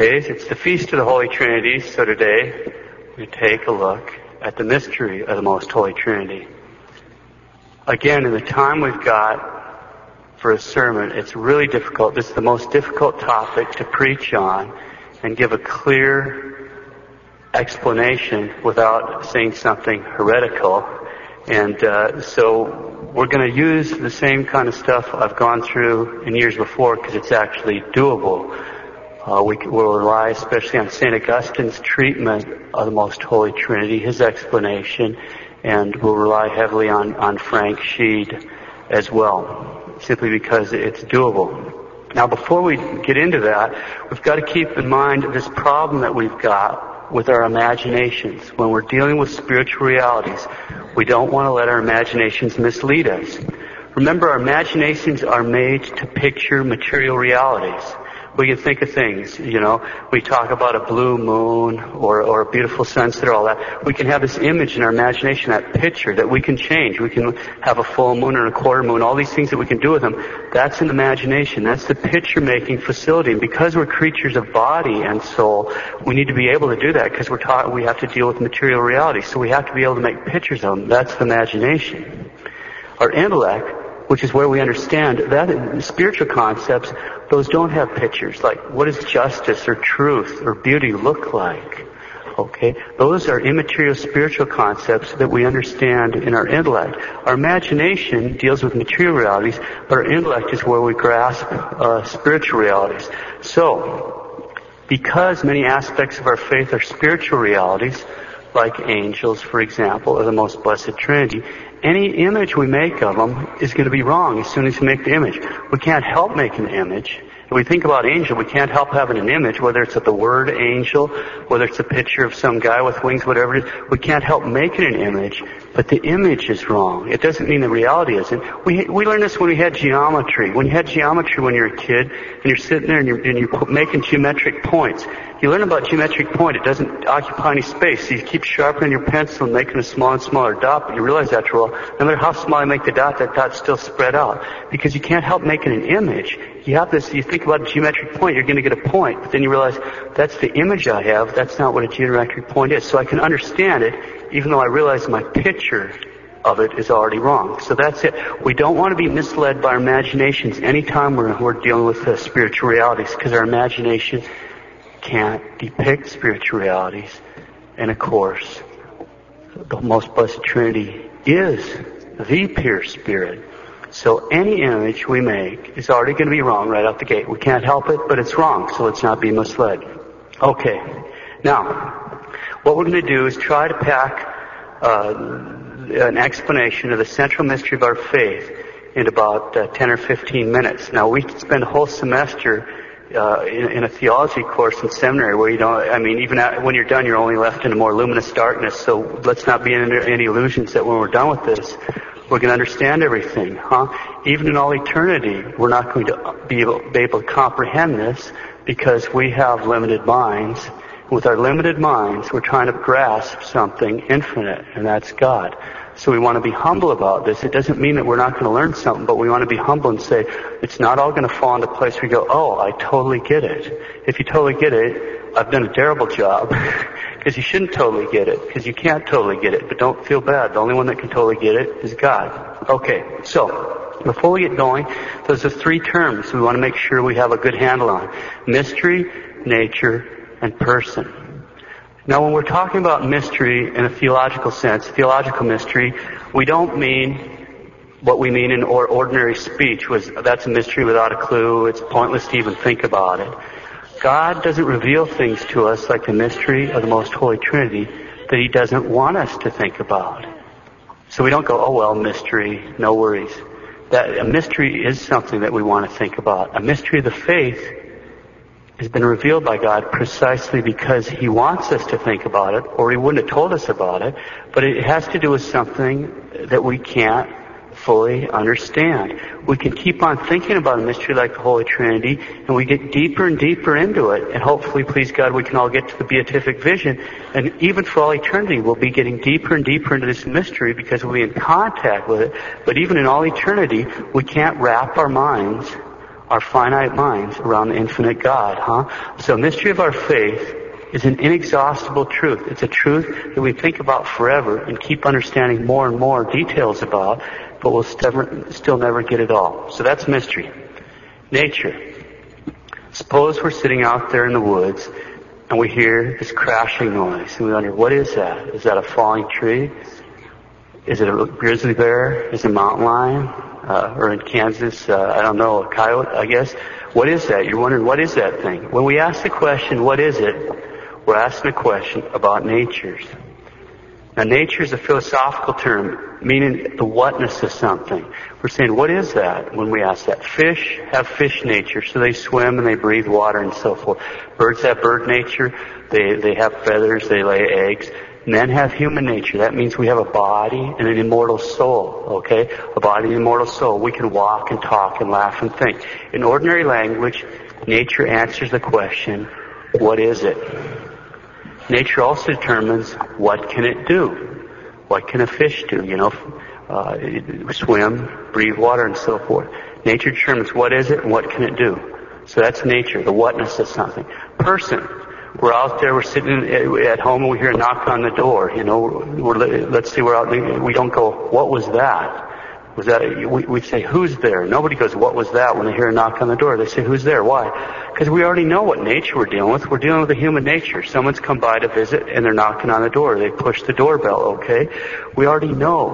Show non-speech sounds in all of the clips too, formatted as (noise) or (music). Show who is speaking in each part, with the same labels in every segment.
Speaker 1: Okay, it's the Feast of the Holy Trinity, so today we take a look at the mystery of the Most Holy Trinity. Again, in the time we've got for a sermon, it's really difficult. This is the most difficult topic to preach on and give a clear explanation without saying something heretical. And uh, so we're going to use the same kind of stuff I've gone through in years before because it's actually doable. Uh, we will rely especially on St. Augustine's treatment of the Most Holy Trinity, his explanation, and we'll rely heavily on, on Frank Sheed as well, simply because it's doable. Now before we get into that, we've got to keep in mind this problem that we've got with our imaginations. When we're dealing with spiritual realities, we don't want to let our imaginations mislead us. Remember, our imaginations are made to picture material realities we can think of things, you know. We talk about a blue moon or, or a beautiful sunset or all that. We can have this image in our imagination, that picture that we can change. We can have a full moon or a quarter moon, all these things that we can do with them. That's an imagination. That's the picture making facility. And because we're creatures of body and soul, we need to be able to do that because we're taught we have to deal with material reality. So we have to be able to make pictures of them. That's the imagination. Our intellect which is where we understand that spiritual concepts, those don't have pictures. Like, what does justice or truth or beauty look like? Okay? Those are immaterial spiritual concepts that we understand in our intellect. Our imagination deals with material realities, but our intellect is where we grasp uh, spiritual realities. So, because many aspects of our faith are spiritual realities, like angels, for example, or the most blessed Trinity, any image we make of them is going to be wrong as soon as we make the image. We can't help making the image. If we think about angel, we can't help having an image, whether it's the word angel, whether it's a picture of some guy with wings, whatever it is. We can't help making an image, but the image is wrong. It doesn't mean the reality isn't. We, we learned this when we had geometry. When you had geometry when you're a kid, and you're sitting there and you're, and you're making geometric points, you learn about geometric point. It doesn't occupy any space. So you keep sharpening your pencil and making a smaller and smaller dot, but you realize after no matter how small you make the dot, that dot's still spread out. Because you can't help making an image. You have this, you think about a geometric point, you're going to get a point, but then you realize that's the image I have, that's not what a geometric point is. So I can understand it, even though I realize my picture of it is already wrong. So that's it. We don't want to be misled by our imaginations anytime we're, we're dealing with uh, spiritual realities, because our imagination can't depict spiritual realities. And of course, the most blessed Trinity is the pure spirit. So any image we make is already going to be wrong right out the gate. We can't help it, but it's wrong, so let's not be misled. Okay. Now, what we're going to do is try to pack uh, an explanation of the central mystery of our faith in about uh, 10 or 15 minutes. Now, we could spend a whole semester uh, in, in, a theology course in seminary where you don't, I mean, even when you're done, you're only left in a more luminous darkness. So let's not be under any illusions that when we're done with this, we're going to understand everything, huh? Even in all eternity, we're not going to be able, be able to comprehend this because we have limited minds. With our limited minds, we're trying to grasp something infinite, and that's God. So we want to be humble about this. It doesn't mean that we're not going to learn something, but we want to be humble and say, it's not all going to fall into place where you go, oh, I totally get it. If you totally get it, I've done a terrible job. (laughs) Because you shouldn't totally get it, because you can't totally get it. But don't feel bad. The only one that can totally get it is God. Okay, so, before we get going, those are three terms we want to make sure we have a good handle on. Mystery, nature, and person. Now when we're talking about mystery in a theological sense, theological mystery, we don't mean what we mean in ordinary speech was that's a mystery without a clue. It's pointless to even think about it. God doesn't reveal things to us like the mystery of the most holy Trinity that He doesn't want us to think about. So we don't go, oh well, mystery, no worries. That a mystery is something that we want to think about. A mystery of the faith has been revealed by God precisely because He wants us to think about it, or He wouldn't have told us about it. But it has to do with something that we can't fully understand. We can keep on thinking about a mystery like the Holy Trinity, and we get deeper and deeper into it, and hopefully, please God, we can all get to the beatific vision. And even for all eternity, we'll be getting deeper and deeper into this mystery because we'll be in contact with it. But even in all eternity, we can't wrap our minds our finite minds around the infinite God, huh? So mystery of our faith is an inexhaustible truth. It's a truth that we think about forever and keep understanding more and more details about, but we'll still never get it all. So that's mystery. Nature. Suppose we're sitting out there in the woods and we hear this crashing noise and we wonder, what is that? Is that a falling tree? Is it a grizzly bear? Is it a mountain lion? Uh, or in Kansas, uh, I don't know, a coyote, I guess. What is that? You're wondering, what is that thing? When we ask the question, what is it? We're asking a question about natures. Now nature is a philosophical term, meaning the whatness of something. We're saying, what is that when we ask that? Fish have fish nature, so they swim and they breathe water and so forth. Birds have bird nature, they, they have feathers, they lay eggs. Men have human nature. That means we have a body and an immortal soul, okay? A body and immortal soul. We can walk and talk and laugh and think. In ordinary language, nature answers the question, what is it? Nature also determines what can it do. What can a fish do? You know, uh, swim, breathe water, and so forth. Nature determines what is it and what can it do. So that's nature, the whatness of something. Person, we're out there, we're sitting at home and we hear a knock on the door. You know, let's see, we're out, we don't go, what was that? Was that, we, we say, who's there? Nobody goes, what was that when they hear a knock on the door? They say, who's there? Why? Because we already know what nature we're dealing with. We're dealing with a human nature. Someone's come by to visit and they're knocking on the door. They push the doorbell, okay? We already know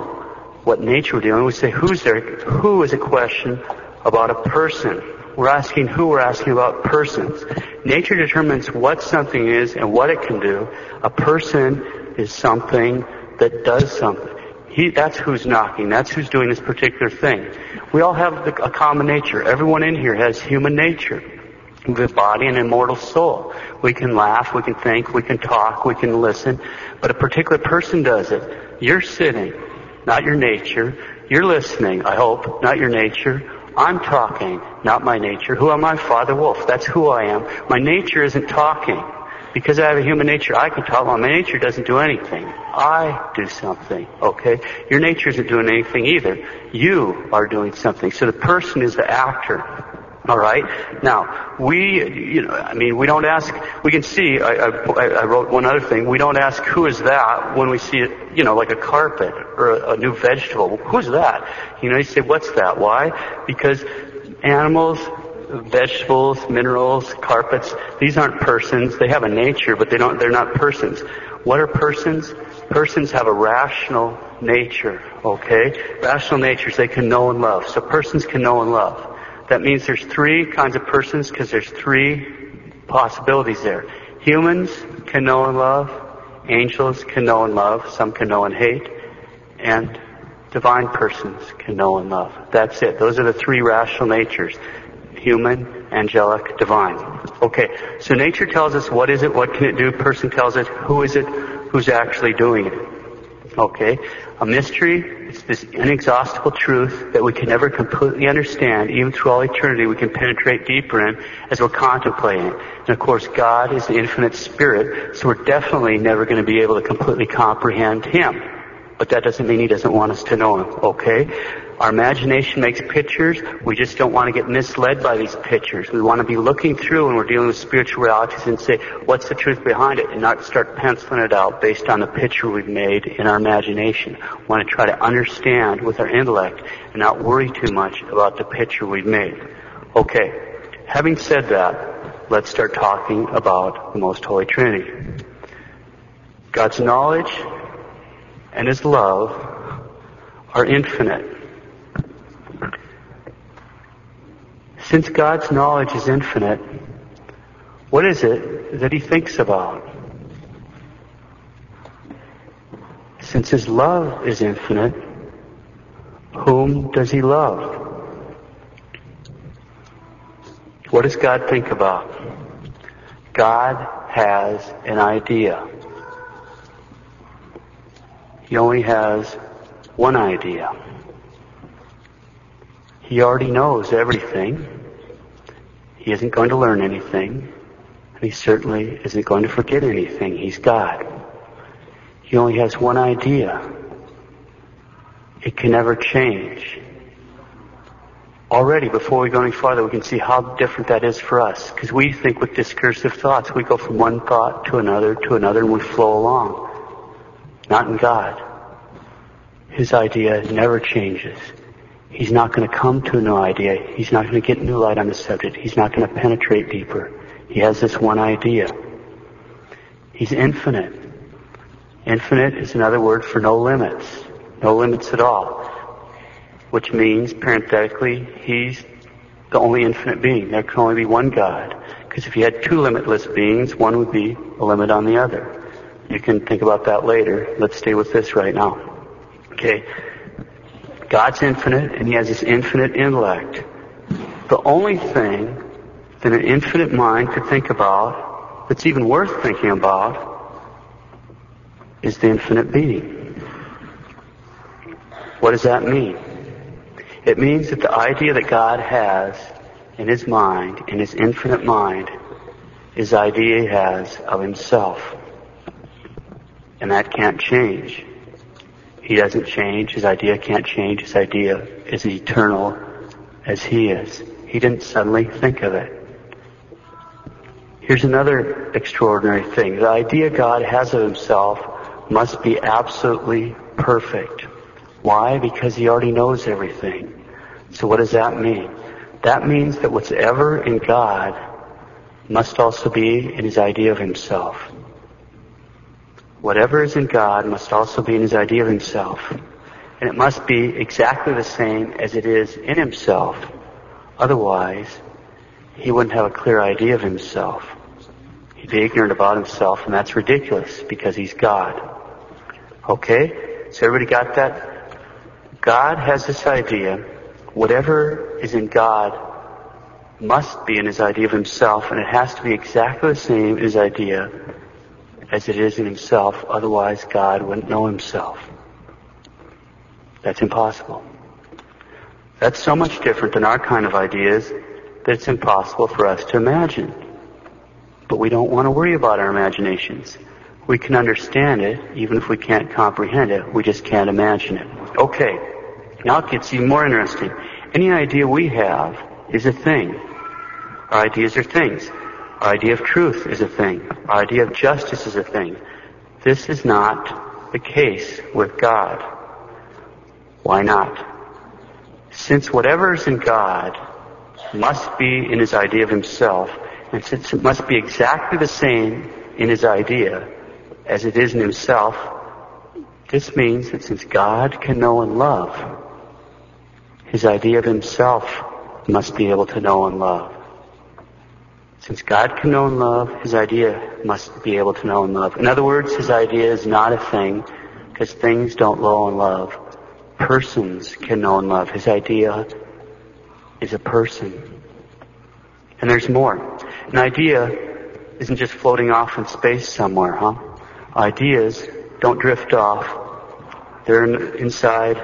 Speaker 1: what nature we're dealing with. We say, who's there? Who is a question about a person. We're asking who, we're asking about persons. Nature determines what something is and what it can do. A person is something that does something. He, that's who's knocking. That's who's doing this particular thing. We all have the, a common nature. Everyone in here has human nature. The body and immortal soul. We can laugh, we can think, we can talk, we can listen, but a particular person does it. You're sitting, not your nature. You're listening, I hope, not your nature. I'm talking, not my nature. Who am I? Father Wolf. That's who I am. My nature isn't talking. Because I have a human nature, I can talk. Well, my nature doesn't do anything. I do something. Okay? Your nature isn't doing anything either. You are doing something. So the person is the actor. All right. Now we, you know, I mean, we don't ask. We can see. I, I, I, wrote one other thing. We don't ask who is that when we see it, you know, like a carpet or a, a new vegetable. Who's that? You know, you say, what's that? Why? Because animals, vegetables, minerals, carpets. These aren't persons. They have a nature, but they don't. They're not persons. What are persons? Persons have a rational nature. Okay, rational natures. They can know and love. So persons can know and love. That means there's three kinds of persons because there's three possibilities there. Humans can know and love. Angels can know and love. Some can know and hate. And divine persons can know and love. That's it. Those are the three rational natures. Human, angelic, divine. Okay. So nature tells us what is it, what can it do. Person tells us who is it, who's actually doing it. Okay? A mystery is this inexhaustible truth that we can never completely understand. Even through all eternity, we can penetrate deeper in as we're contemplating. And of course, God is the infinite spirit, so we're definitely never going to be able to completely comprehend Him. But that doesn't mean He doesn't want us to know Him, okay? Our imagination makes pictures. We just don't want to get misled by these pictures. We want to be looking through when we're dealing with spiritual realities and say, what's the truth behind it? And not start penciling it out based on the picture we've made in our imagination. We want to try to understand with our intellect and not worry too much about the picture we've made. Okay. Having said that, let's start talking about the Most Holy Trinity. God's knowledge and His love are infinite. Since God's knowledge is infinite, what is it that He thinks about? Since His love is infinite, whom does He love? What does God think about? God has an idea. He only has one idea. He already knows everything. He isn't going to learn anything. And he certainly isn't going to forget anything. He's God. He only has one idea. It can never change. already, before we go any farther, we can see how different that is for us. Because we think with discursive thoughts, we go from one thought to another to another and we flow along. Not in God. His idea never changes. He's not going to come to a new idea. He's not going to get new light on the subject. He's not going to penetrate deeper. He has this one idea. He's infinite. Infinite is another word for no limits. No limits at all. Which means, parenthetically, He's the only infinite being. There can only be one God. Because if you had two limitless beings, one would be a limit on the other. You can think about that later. Let's stay with this right now. Okay. God's infinite and He has this infinite intellect. The only thing that an infinite mind could think about that's even worth thinking about is the infinite being. What does that mean? It means that the idea that God has in His mind, in His infinite mind, is the idea He has of Himself. And that can't change. He doesn't change. His idea can't change. His idea is eternal as He is. He didn't suddenly think of it. Here's another extraordinary thing. The idea God has of Himself must be absolutely perfect. Why? Because He already knows everything. So what does that mean? That means that what's ever in God must also be in His idea of Himself. Whatever is in God must also be in his idea of himself. And it must be exactly the same as it is in himself. Otherwise, he wouldn't have a clear idea of himself. He'd be ignorant about himself, and that's ridiculous because he's God. Okay? So everybody got that? God has this idea. Whatever is in God must be in his idea of himself, and it has to be exactly the same as his idea as it is in himself, otherwise God wouldn't know himself. That's impossible. That's so much different than our kind of ideas that it's impossible for us to imagine. But we don't want to worry about our imaginations. We can understand it, even if we can't comprehend it. We just can't imagine it. Okay. Now it gets even more interesting. Any idea we have is a thing. Our ideas are things. Idea of truth is a thing. Our idea of justice is a thing. This is not the case with God. Why not? Since whatever is in God must be in his idea of himself, and since it must be exactly the same in his idea as it is in himself, this means that since God can know and love, his idea of himself must be able to know and love. Since God can know and love, His idea must be able to know and love. In other words, His idea is not a thing, because things don't know and love. Persons can know and love. His idea is a person. And there's more. An idea isn't just floating off in space somewhere, huh? Ideas don't drift off. They're in, inside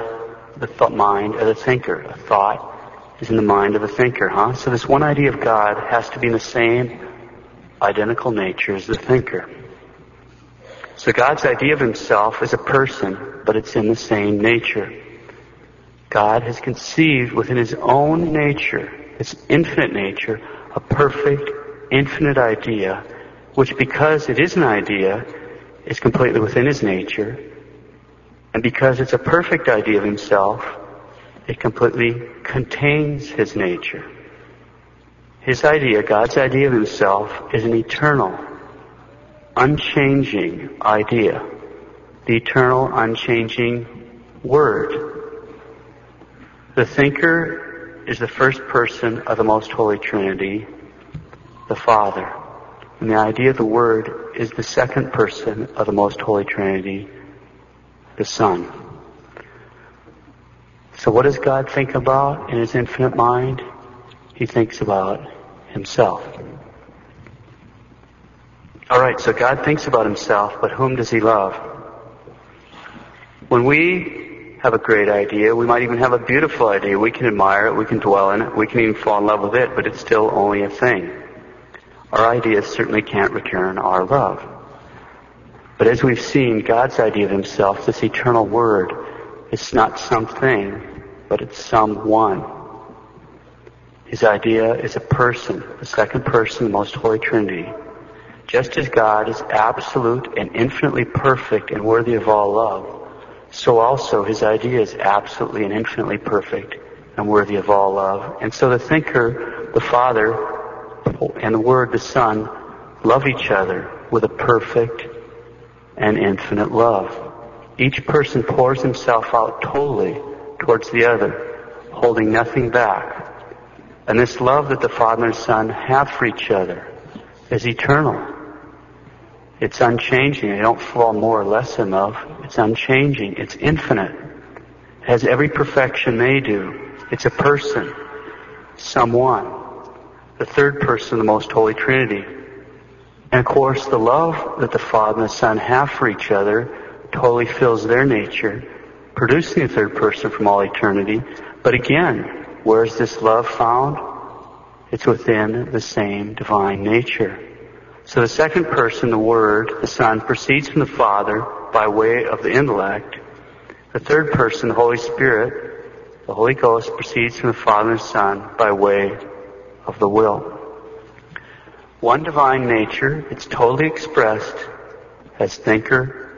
Speaker 1: the thought mind of the thinker. A thought is in the mind of the thinker, huh? So this one idea of God has to be in the same identical nature as the thinker. So God's idea of himself is a person, but it's in the same nature. God has conceived within his own nature, his infinite nature, a perfect, infinite idea, which because it is an idea, is completely within his nature, and because it's a perfect idea of himself, it completely contains his nature. His idea, God's idea of himself, is an eternal, unchanging idea. The eternal, unchanging Word. The thinker is the first person of the most holy Trinity, the Father. And the idea of the Word is the second person of the most holy Trinity, the Son. So what does God think about in his infinite mind? He thinks about himself. Alright, so God thinks about himself, but whom does he love? When we have a great idea, we might even have a beautiful idea. We can admire it, we can dwell in it, we can even fall in love with it, but it's still only a thing. Our ideas certainly can't return our love. But as we've seen, God's idea of himself, this eternal word, it's not something, but it's someone. His idea is a person, the second person, of the most holy Trinity. Just as God is absolute and infinitely perfect and worthy of all love, so also his idea is absolutely and infinitely perfect and worthy of all love. And so the thinker, the Father, and the Word, the Son, love each other with a perfect and infinite love. Each person pours himself out totally towards the other, holding nothing back. And this love that the Father and Son have for each other is eternal. It's unchanging. They don't fall more or less in love. It's unchanging. It's infinite. It has every perfection they do. It's a person. Someone. The third person, of the most holy Trinity. And of course, the love that the Father and the Son have for each other totally fills their nature, producing a third person from all eternity. But again, where is this love found? It's within the same divine nature. So the second person, the Word, the Son, proceeds from the Father by way of the intellect. The third person, the Holy Spirit, the Holy Ghost, proceeds from the Father and Son by way of the will. One divine nature, it's totally expressed as thinker,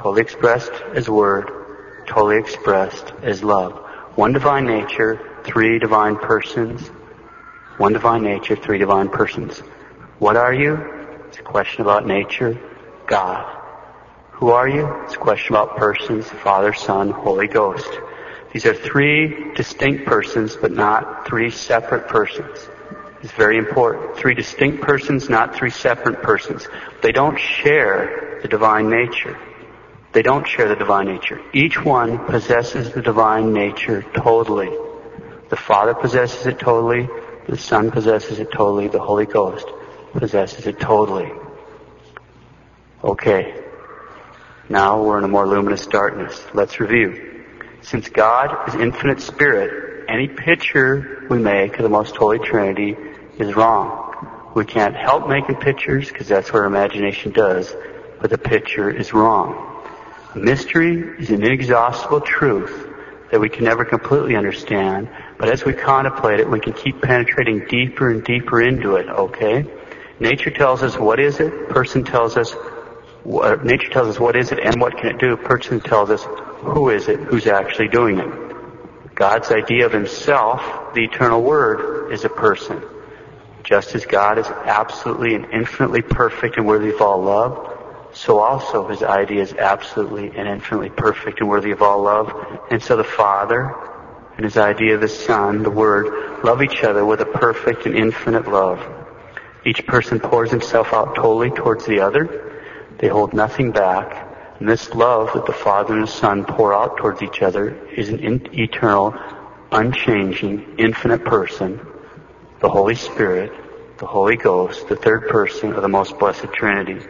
Speaker 1: totally expressed as word, totally expressed as love. One divine nature, three divine persons. One divine nature, three divine persons. What are you? It's a question about nature, God. Who are you? It's a question about persons, Father, Son, Holy Ghost. These are three distinct persons, but not three separate persons. It's very important. Three distinct persons, not three separate persons. They don't share the divine nature. They don't share the divine nature. Each one possesses the divine nature totally. The Father possesses it totally. The Son possesses it totally. The Holy Ghost possesses it totally. Okay. Now we're in a more luminous darkness. Let's review. Since God is infinite spirit, any picture we make of the most holy Trinity is wrong. We can't help making pictures because that's what our imagination does, but the picture is wrong. Mystery is an inexhaustible truth that we can never completely understand, but as we contemplate it, we can keep penetrating deeper and deeper into it, okay? Nature tells us what is it, person tells us, nature tells us what is it and what can it do, person tells us who is it, who's actually doing it. God's idea of himself, the eternal word, is a person. Just as God is absolutely and infinitely perfect and worthy of all love, so also his idea is absolutely and infinitely perfect and worthy of all love. And so the Father and his idea of the Son, the Word, love each other with a perfect and infinite love. Each person pours himself out totally towards the other. They hold nothing back. And this love that the Father and the Son pour out towards each other is an in- eternal, unchanging, infinite person the Holy Spirit, the Holy Ghost, the third person of the most blessed Trinity.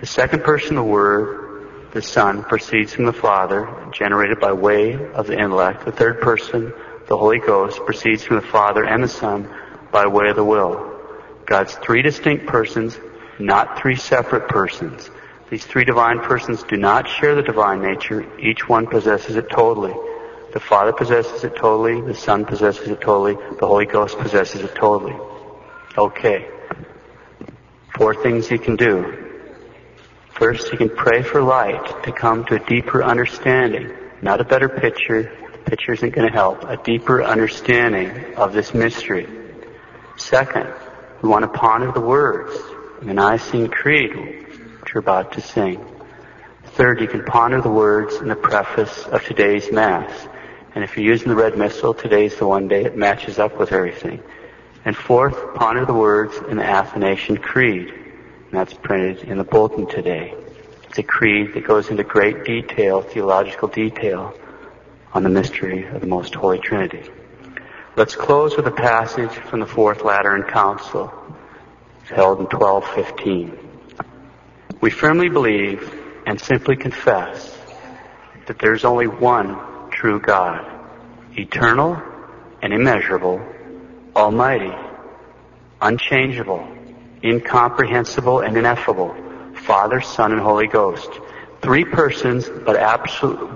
Speaker 1: The second person, the Word, the Son, proceeds from the Father, generated by way of the intellect. The third person, the Holy Ghost, proceeds from the Father and the Son by way of the will. God's three distinct persons, not three separate persons. These three divine persons do not share the divine nature. Each one possesses it totally. The Father possesses it totally, the Son possesses it totally, the Holy Ghost possesses it totally. Okay. Four things you can do. First, you can pray for light to come to a deeper understanding. Not a better picture. The picture isn't going to help. A deeper understanding of this mystery. Second, we want to ponder the words in the Nicene Creed, which we're about to sing. Third, you can ponder the words in the preface of today's Mass. And if you're using the red missal, today's the one day it matches up with everything. And fourth, ponder the words in the Athanasian Creed. And that's printed in the bulletin today. It's a creed that goes into great detail, theological detail, on the mystery of the Most Holy Trinity. Let's close with a passage from the Fourth Lateran Council. Held in 1215. We firmly believe and simply confess that there's only one true God, eternal and immeasurable, almighty, unchangeable, incomprehensible and ineffable, Father, Son, and Holy Ghost. Three persons, but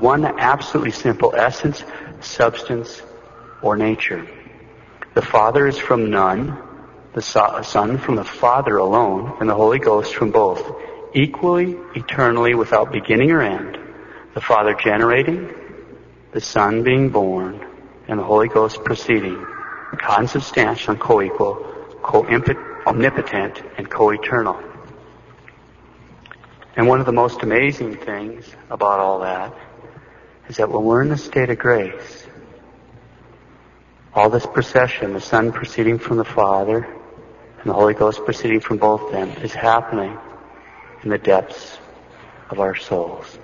Speaker 1: one absolutely simple essence, substance, or nature. The Father is from none, the Son from the Father alone, and the Holy Ghost from both, equally, eternally, without beginning or end. The Father generating, the Son being born, and the Holy Ghost proceeding, consubstantial and co-equal, co-omnipotent, and co-eternal. And one of the most amazing things about all that is that when we're in the state of grace, all this procession, the Son proceeding from the Father and the Holy Ghost proceeding from both them, is happening in the depths of our souls.